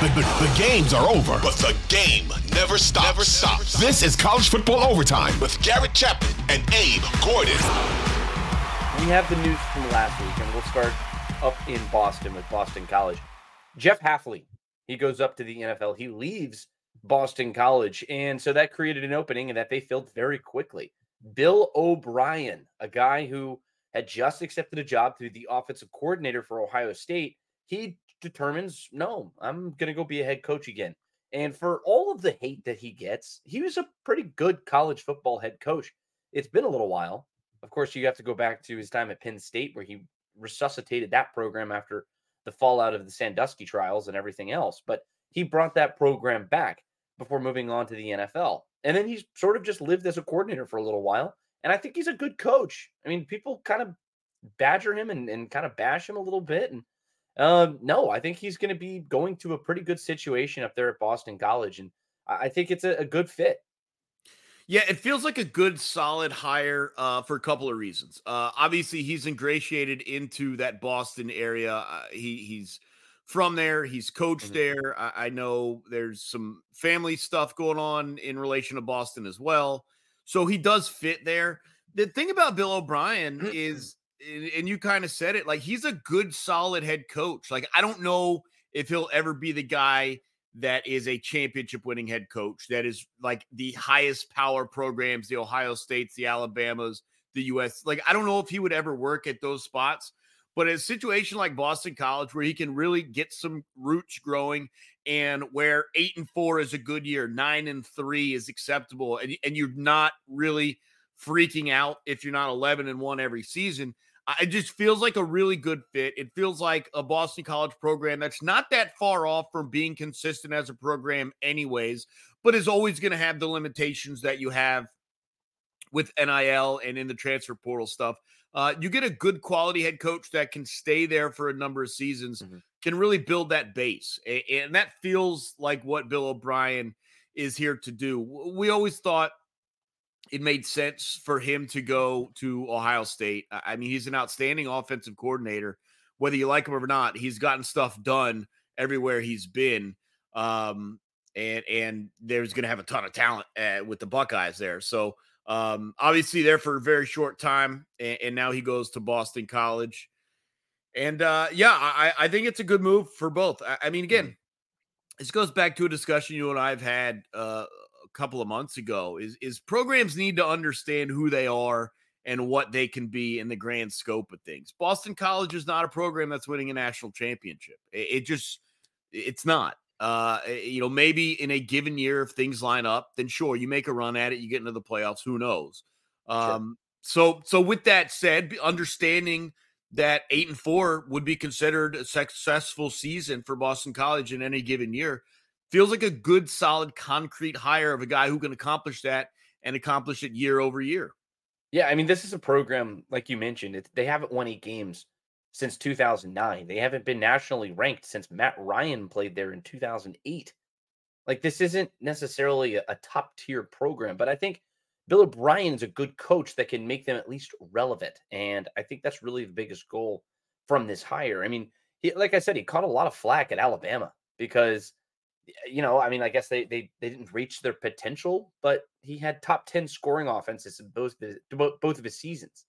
The, the, the, games are over, but the game never stops. Never stops. This is college football overtime with Garrett Chapman and Abe Gordon. We have the news from last week, and we'll start up in Boston with Boston College. Jeff Hafley, he goes up to the NFL. He leaves Boston College, and so that created an opening, and that they filled very quickly. Bill O'Brien, a guy who had just accepted a job to be the offensive coordinator for Ohio State, he determines, no, I'm going to go be a head coach again. And for all of the hate that he gets, he was a pretty good college football head coach. It's been a little while. Of course, you have to go back to his time at Penn State, where he resuscitated that program after the fallout of the Sandusky trials and everything else. But he brought that program back before moving on to the NFL. And then he's sort of just lived as a coordinator for a little while. And I think he's a good coach. I mean, people kind of badger him and, and kind of bash him a little bit. And um, no, I think he's going to be going to a pretty good situation up there at Boston College, and I think it's a, a good fit. Yeah, it feels like a good, solid hire uh, for a couple of reasons. Uh, obviously, he's ingratiated into that Boston area. Uh, he he's from there. He's coached mm-hmm. there. I, I, know there's some family stuff going on in relation to Boston as well, so he does fit there. The thing about Bill O'Brien mm-hmm. is and you kind of said it like he's a good solid head coach like i don't know if he'll ever be the guy that is a championship winning head coach that is like the highest power programs the ohio states the alabamas the us like i don't know if he would ever work at those spots but a situation like boston college where he can really get some roots growing and where eight and four is a good year nine and three is acceptable and, and you're not really freaking out if you're not 11 and 1 every season it just feels like a really good fit. It feels like a Boston College program that's not that far off from being consistent as a program, anyways, but is always going to have the limitations that you have with NIL and in the transfer portal stuff. Uh, you get a good quality head coach that can stay there for a number of seasons, mm-hmm. can really build that base. And that feels like what Bill O'Brien is here to do. We always thought it made sense for him to go to Ohio State. I mean, he's an outstanding offensive coordinator. Whether you like him or not, he's gotten stuff done everywhere he's been. Um, and and there's going to have a ton of talent uh, with the Buckeyes there. So um, obviously there for a very short time, and, and now he goes to Boston College. And uh, yeah, I, I think it's a good move for both. I, I mean, again, mm-hmm. this goes back to a discussion you and I have had uh, couple of months ago is is programs need to understand who they are and what they can be in the grand scope of things. Boston College is not a program that's winning a national championship. It, it just it's not. Uh, eh, you know, maybe in a given year, if things line up, then sure, you make a run at it, you get into the playoffs. Who knows? Um, sure. so so with that said, understanding that eight and four would be considered a successful season for Boston College in any given year feels like a good, solid, concrete hire of a guy who can accomplish that and accomplish it year over year. Yeah, I mean, this is a program like you mentioned. It, they haven't won eight games since 2009. They haven't been nationally ranked since Matt Ryan played there in 2008. Like this isn't necessarily a, a top tier program, but I think Bill O'Brien is a good coach that can make them at least relevant, and I think that's really the biggest goal from this hire. I mean, he, like I said, he caught a lot of flack at Alabama because you know, I mean, I guess they they they didn't reach their potential, but he had top ten scoring offenses in both both of his seasons.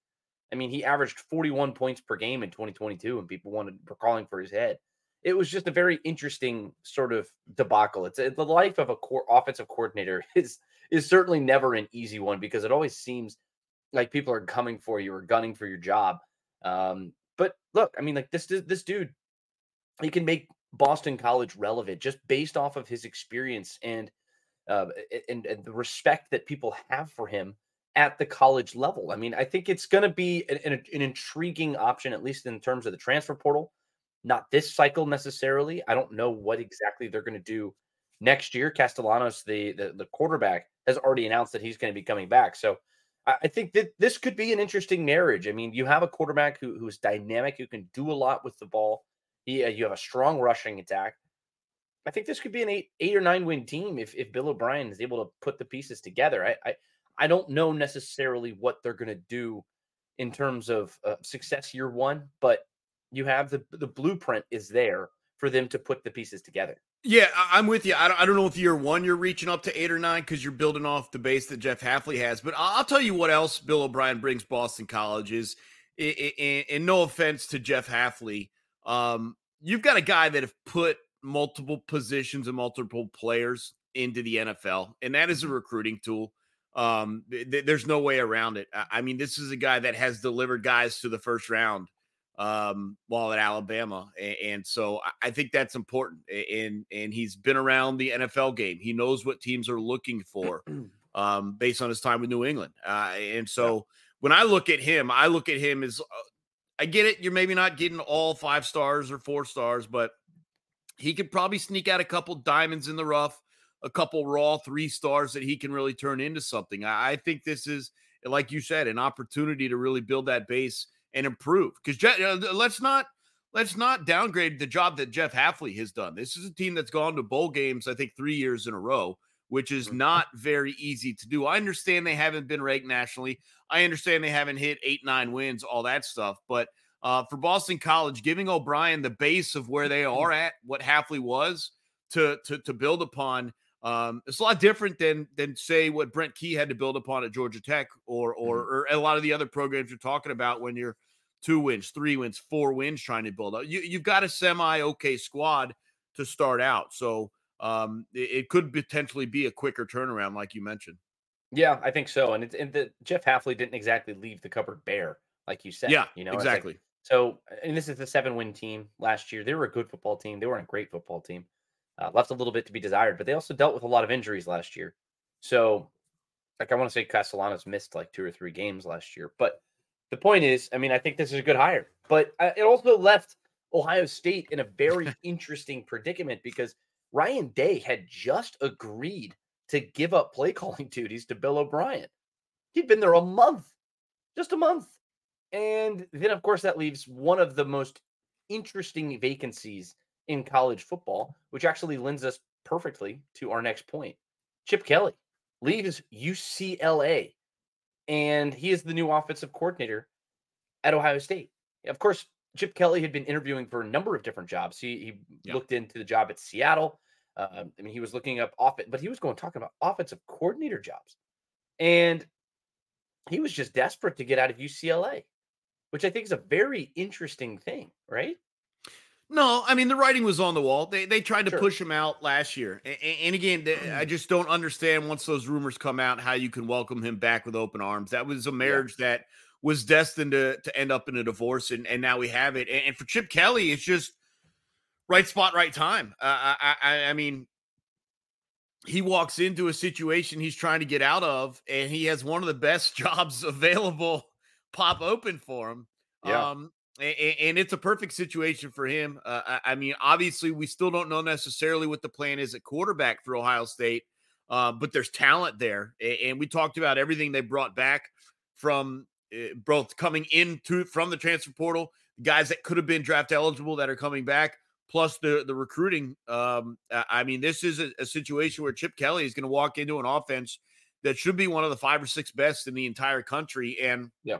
I mean, he averaged 41 points per game in 2022, and people wanted were calling for his head. It was just a very interesting sort of debacle. It's the life of a core offensive coordinator is is certainly never an easy one because it always seems like people are coming for you or gunning for your job. Um, but look, I mean, like this this dude, he can make Boston College relevant just based off of his experience and uh, and, and the respect that people have for him at the college level. I mean, I think it's going to be an, an, intriguing option, at least in terms of the transfer portal. Not this cycle necessarily. I don't know what exactly they're going to do next year. Castellanos, the, the, the quarterback, has already announced that he's going to be coming back. So I, I think that this could be an interesting marriage. I mean, you have a quarterback who who is dynamic, who can do a lot with the ball. You have a strong rushing attack. I think this could be an eight, eight or nine win team if if Bill O'Brien is able to put the pieces together. I, I, I don't know necessarily what they're going to do in terms of uh, success year one, but you have the the blueprint is there for them to put the pieces together. Yeah, I'm with you. I don't, I don't know if year one you're reaching up to eight or nine because you're building off the base that Jeff Hafley has. But I'll tell you what else Bill O'Brien brings Boston College is, and no offense to Jeff Hafley, um, you've got a guy that have put multiple positions and multiple players into the NFL, and that is a mm-hmm. recruiting tool. Um, th- there's no way around it. I mean, this is a guy that has delivered guys to the first round um, while at Alabama, and, and, so I think that's important. And and he's been around the NFL game. He knows what teams are looking for um, based on his time with New England. Uh, and so yeah. when I look at him, I look at him as uh, I get it. You're maybe not getting all five stars or four stars, but he could probably sneak out a couple diamonds in the rough a couple raw three stars that he can really turn into something. I, I think this is, like you said, an opportunity to really build that base and improve. Because uh, let's not let's not downgrade the job that Jeff Hafley has done. This is a team that's gone to bowl games, I think, three years in a row, which is mm-hmm. not very easy to do. I understand they haven't been ranked nationally. I understand they haven't hit eight, nine wins, all that stuff. But uh, for Boston College, giving O'Brien the base of where they are at, what Hafley was to to to build upon um, it's a lot different than than say what Brent Key had to build upon at Georgia Tech or or, mm-hmm. or a lot of the other programs you're talking about when you're two wins, three wins, four wins trying to build up. You you've got a semi okay squad to start out, so um, it, it, could potentially be a quicker turnaround, like you mentioned. Yeah, I think so. And it's and the Jeff Hafley didn't exactly leave the cupboard bare, like you said. Yeah, you know exactly. Like, so, and this is the seven win team last year. They were a good football team. They weren't a great football team uh, left a little bit to be desired, but they also dealt with a lot of injuries last year. So, like, I want to say Castellanos missed like two or three games last year. But the point is, I mean, I think this is a good hire, but uh, it also left Ohio State in a very interesting predicament because Ryan Day had just agreed to give up play calling duties to Bill O'Brien. He'd been there a month, just a month. And then, of course, that leaves one of the most interesting vacancies in college football, which actually lends us perfectly to our next point. Chip Kelly leaves UCLA, and he is the new offensive coordinator at Ohio State. Of course, Chip Kelly had been interviewing for a number of different jobs. He, he yeah. looked into the job at Seattle. Uh, I mean, he was looking up off, but he was going talking about offensive coordinator jobs, and he was just desperate to get out of UCLA, which I think is a very interesting thing, right? No, I mean the writing was on the wall. They they tried to sure. push him out last year, and, and again, they, I just don't understand once those rumors come out how you can welcome him back with open arms. That was a marriage yeah. that was destined to to end up in a divorce, and and now we have it. And, and for Chip Kelly, it's just right spot, right time. Uh, I, I I mean, he walks into a situation he's trying to get out of, and he has one of the best jobs available pop open for him. Yeah. Um, and it's a perfect situation for him. Uh, I mean, obviously, we still don't know necessarily what the plan is at quarterback for Ohio State, uh, but there's talent there. And we talked about everything they brought back from both coming into from the transfer portal, guys that could have been draft eligible that are coming back, plus the the recruiting. Um, I mean, this is a, a situation where Chip Kelly is going to walk into an offense that should be one of the five or six best in the entire country, and yeah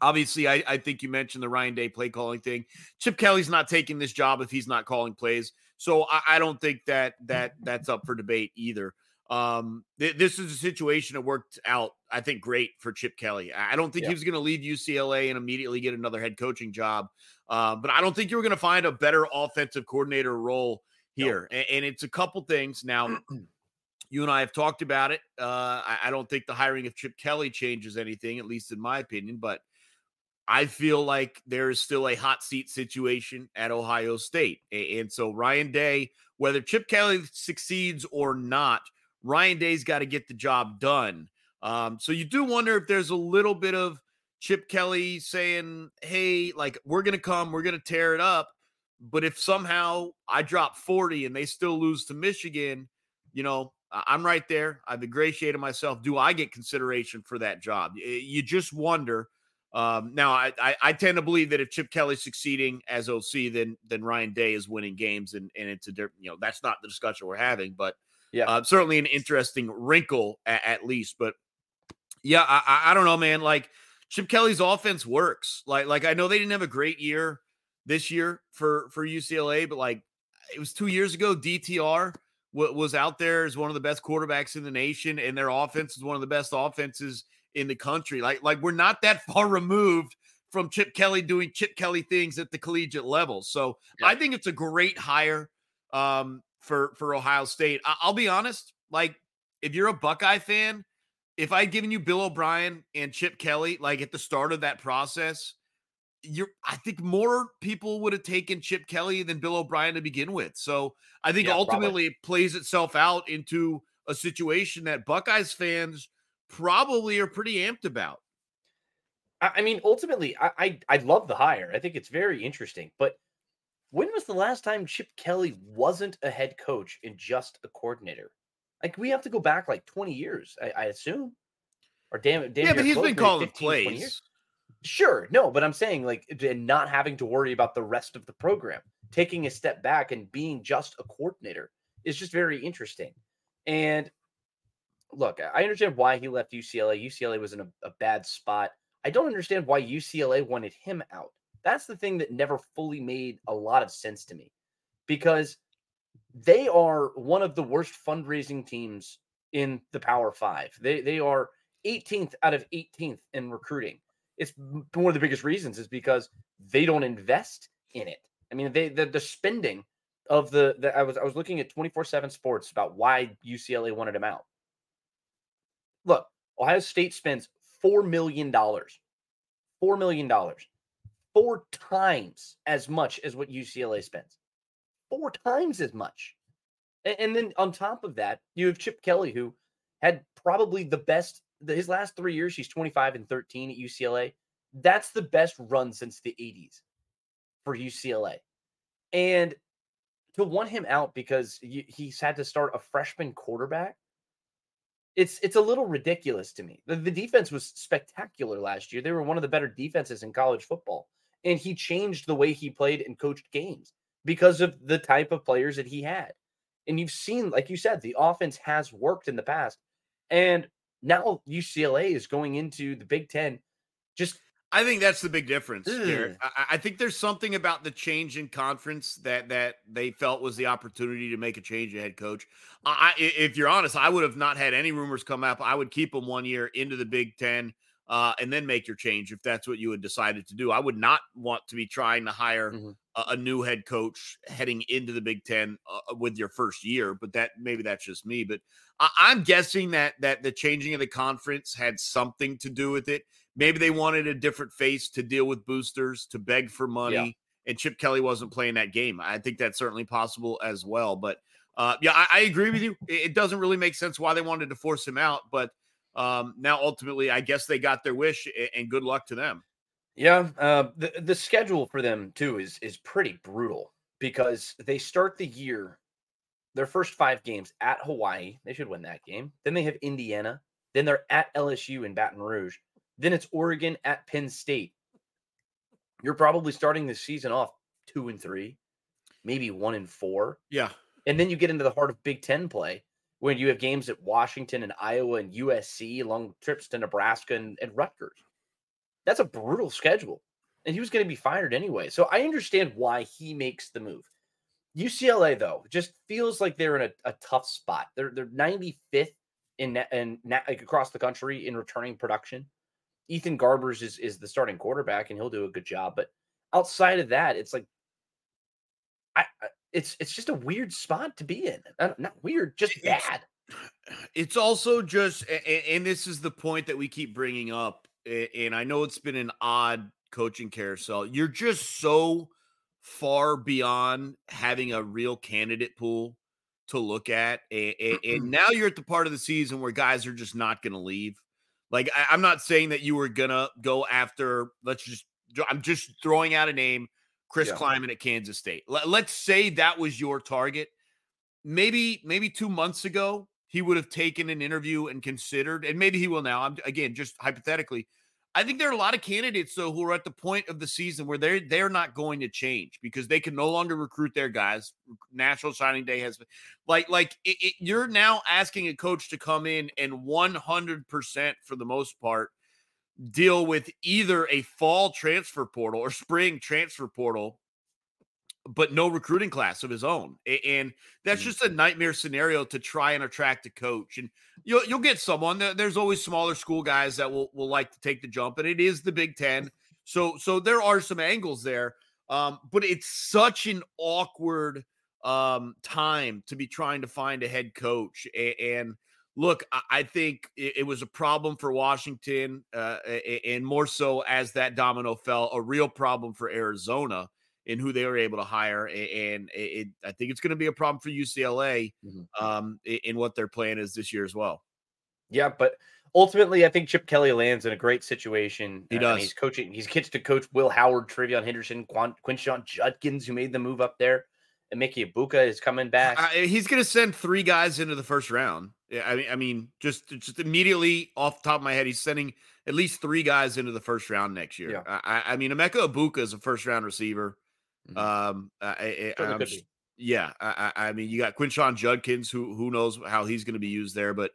Obviously, I, I think you mentioned the Ryan Day play calling thing. Chip Kelly's not taking this job if he's not calling plays. So I, I don't think that that that's up for debate either. Um, th- this is a situation that worked out, I think, great for Chip Kelly. I don't think yeah. he was going to leave UCLA and immediately get another head coaching job. Uh, but I don't think you were going to find a better offensive coordinator role here. No. And, and, it's a couple things. Now, you and I have talked about it. Uh, I, I don't think the hiring of Chip Kelly changes anything, at least in my opinion. But I feel like there is still a hot seat situation at Ohio State. And so Ryan Day, whether Chip Kelly succeeds or not, Ryan Day's got to get the job done. Um, so you do wonder if there's a little bit of Chip Kelly saying, hey, like, we're going to come, we're going to tear it up. But if somehow I drop 40 and they still lose to Michigan, you know, I'm right there. I've ingratiated myself. Do I get consideration for that job? You just wonder um, now, I, I, I tend to believe that if Chip Kelly's succeeding as OC, then then Ryan Day is winning games, and and it's a different. You know, that's not the discussion we're having, but yeah, uh, certainly an interesting wrinkle at, at least. But yeah, I, I don't know, man. Like Chip Kelly's offense works. Like like I know they didn't have a great year this year for for UCLA, but like it was two years ago. DTR w- was out there as one of the best quarterbacks in the nation, and their offense is one of the best offenses in the country. Like, like we're not that far removed from Chip Kelly doing Chip Kelly things at the collegiate level. So yeah. I think it's a great hire um, for for Ohio State. I- I'll be honest, like if you're a Buckeye fan, if I'd given you Bill O'Brien and Chip Kelly, like at the start of that process, you're I think more people would have taken Chip Kelly than Bill O'Brien to begin with. So I think yeah, ultimately probably. it plays itself out into a situation that Buckeyes fans probably are pretty amped about. I mean, ultimately, I, I I love the hire. I think it's very interesting. But when was the last time Chip Kelly wasn't a head coach and just a coordinator? Like we have to go back like 20 years, I, I assume. Or damn, damn yeah, but he's been calling plays. Sure, no, but I'm saying like and not having to worry about the rest of the program, taking a step back and being just a coordinator is just very interesting. And look, I understand why he left UCLA. UCLA was in a, a bad spot. I don't understand why UCLA wanted him out. That's the thing that never fully made a lot of sense to me because they are one of the worst fundraising teams in the Power Five. They they are 18th out of 18th in recruiting. It's one of the biggest reasons is because they don't invest in it. I mean, they the, the spending of the, the I was I was looking at 24/7 Sports about why UCLA wanted him out. Look, Ohio State spends four million dollars, four million dollars, four times as much as what UCLA spends, four times as much. And, then on top of that, you have Chip Kelly, who had probably the best his last three years. He's 25 and 13 at UCLA. That's the best run since the 80s for UCLA. And to want him out because he's had to start a freshman quarterback it's it's a little ridiculous to me. The, the defense was spectacular last year. They were one of the better defenses in college football. And he changed the way he played and coached games because of the type of players that he had. And you've seen, like you said, the offense has worked in the past. And now UCLA is going into the Big Ten just I think that's the big difference. I, I, think there's something about the change in conference that that they felt was the opportunity to make a change of head coach. I, if you're honest, I would have not had any rumors come up. I would keep them one year into the Big Ten, uh, and then make your change if that's what you had decided to do. I would not want to be trying to hire mm-hmm. a, a, new head coach heading into the Big Ten uh, with your first year. But that maybe that's just me. But I, I'm guessing that that the changing of the conference had something to do with it maybe they wanted a different face to deal with boosters, to beg for money, yeah. and Chip Kelly wasn't playing that game. I think that's certainly possible as well. But uh, yeah, I, I, agree with you. It doesn't really make sense why they wanted to force him out, but um, now ultimately, I guess they got their wish, and good luck to them. Yeah, uh, the the schedule for them too is is pretty brutal because they start the year their first five games at Hawaii. They should win that game. Then they have Indiana. Then they're at LSU in Baton Rouge. Then it's Oregon at Penn State. You're probably starting the season off two and three, maybe one and four. Yeah. And then you get into the heart of Big Ten play when you have games at Washington and Iowa and USC, long trips to Nebraska and, and Rutgers. That's a brutal schedule. And he was going to be fired anyway. So I understand why he makes the move. UCLA, though, just feels like they're in a, a tough spot. They're they're 95th in in like across the country in returning production. Ethan Garbers is is the starting quarterback and he'll do a good job. But outside of that, it's like it's it's just a weird spot to be in. Uh, not weird, just it's, bad. It's also just, and this is the point that we keep bringing up. And I know it's been an odd coaching carousel. You're just so far beyond having a real candidate pool to look at. And, and now you're at the part of the season where guys are just not going to leave. Like I, am not saying that you were gonna go after. Let's just. I'm just throwing out a name. Chris yeah. At Kansas State. Let, let's say that was your target. Maybe maybe two months ago he would have taken an interview and considered, and maybe he will now. I'm again just hypothetically I think there are a lot of candidates though who are at the point of the season where they're they're not going to change because they can no longer recruit their guys. National Signing Day has been like like it, it, you're now asking a coach to come in and 100% for the most part deal with either a fall transfer portal or spring transfer portal but no recruiting class of his own. And that's mm-hmm. just a nightmare scenario to try and attract a coach. And you'll you'll get someone. There's always smaller school guys that will will like to take the jump, and it is the Big Ten. So so there are some angles there. Um, but it's such an awkward um, time to be trying to find a head coach. And, look, I think it, was a problem for Washington, uh, and more so as that domino fell, a real problem for Arizona in who they were able to hire. And it, I think it's going to be a problem for UCLA mm-hmm. um, in what their plan is this year as well. Yeah, but ultimately, I think Chip Kelly lands in a great situation. He does. he's coaching. He's gets to coach Will Howard, TreVeyon Henderson, Quan, Quinshon Judkins, who made the move up there. And Emeka Egbuka is coming back. Uh, he's going to send three guys into the first round. Yeah, I mean, I mean, just just immediately off the top of my head, he's sending at least three guys into the first round next year. Yeah. I, I mean, Emeka Egbuka is a first round receiver. Mm-hmm. Um, I, I, just, yeah, I, I mean, you got Quinshon Judkins, who who knows how he's going to be used there, but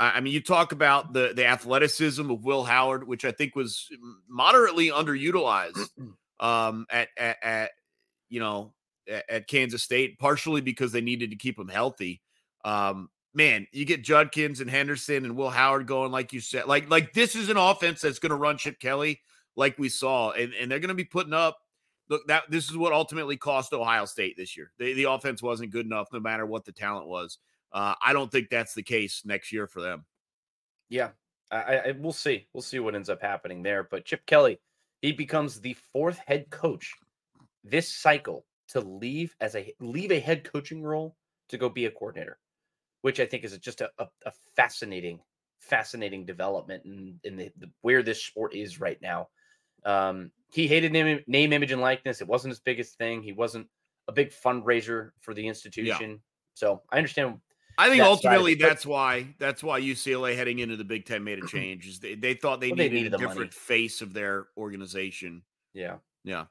I mean, you talk about the the athleticism of Will Howard, which I think was moderately underutilized um, at, at, at you know at, at, Kansas State, partially because they needed to keep him healthy. Um, man, you get Judkins and Henderson and Will Howard going, like you said, like like this is an offense that's going to run Chip Kelly, like we saw, and and they're going to be putting up. Look, that this is what ultimately cost Ohio State this year. The, the offense wasn't good enough, no matter what the talent was. Uh, I don't think that's the case next year for them. Yeah, I, I we'll see. We'll see what ends up happening there. But Chip Kelly, he becomes the fourth head coach this cycle to leave as a leave a head coaching role to go be a coordinator, which I think is just a, a, a fascinating, fascinating development in, in the, the, where this sport is right now. Um, he hated name, name, image, and likeness. It wasn't his biggest thing. He wasn't a big fundraiser for the institution. Yeah. So I understand I think ultimately that's why that's why UCLA heading into the Big Ten made a change. Is they, they thought they, well, needed, they needed a different money. face of their organization. Yeah, yeah.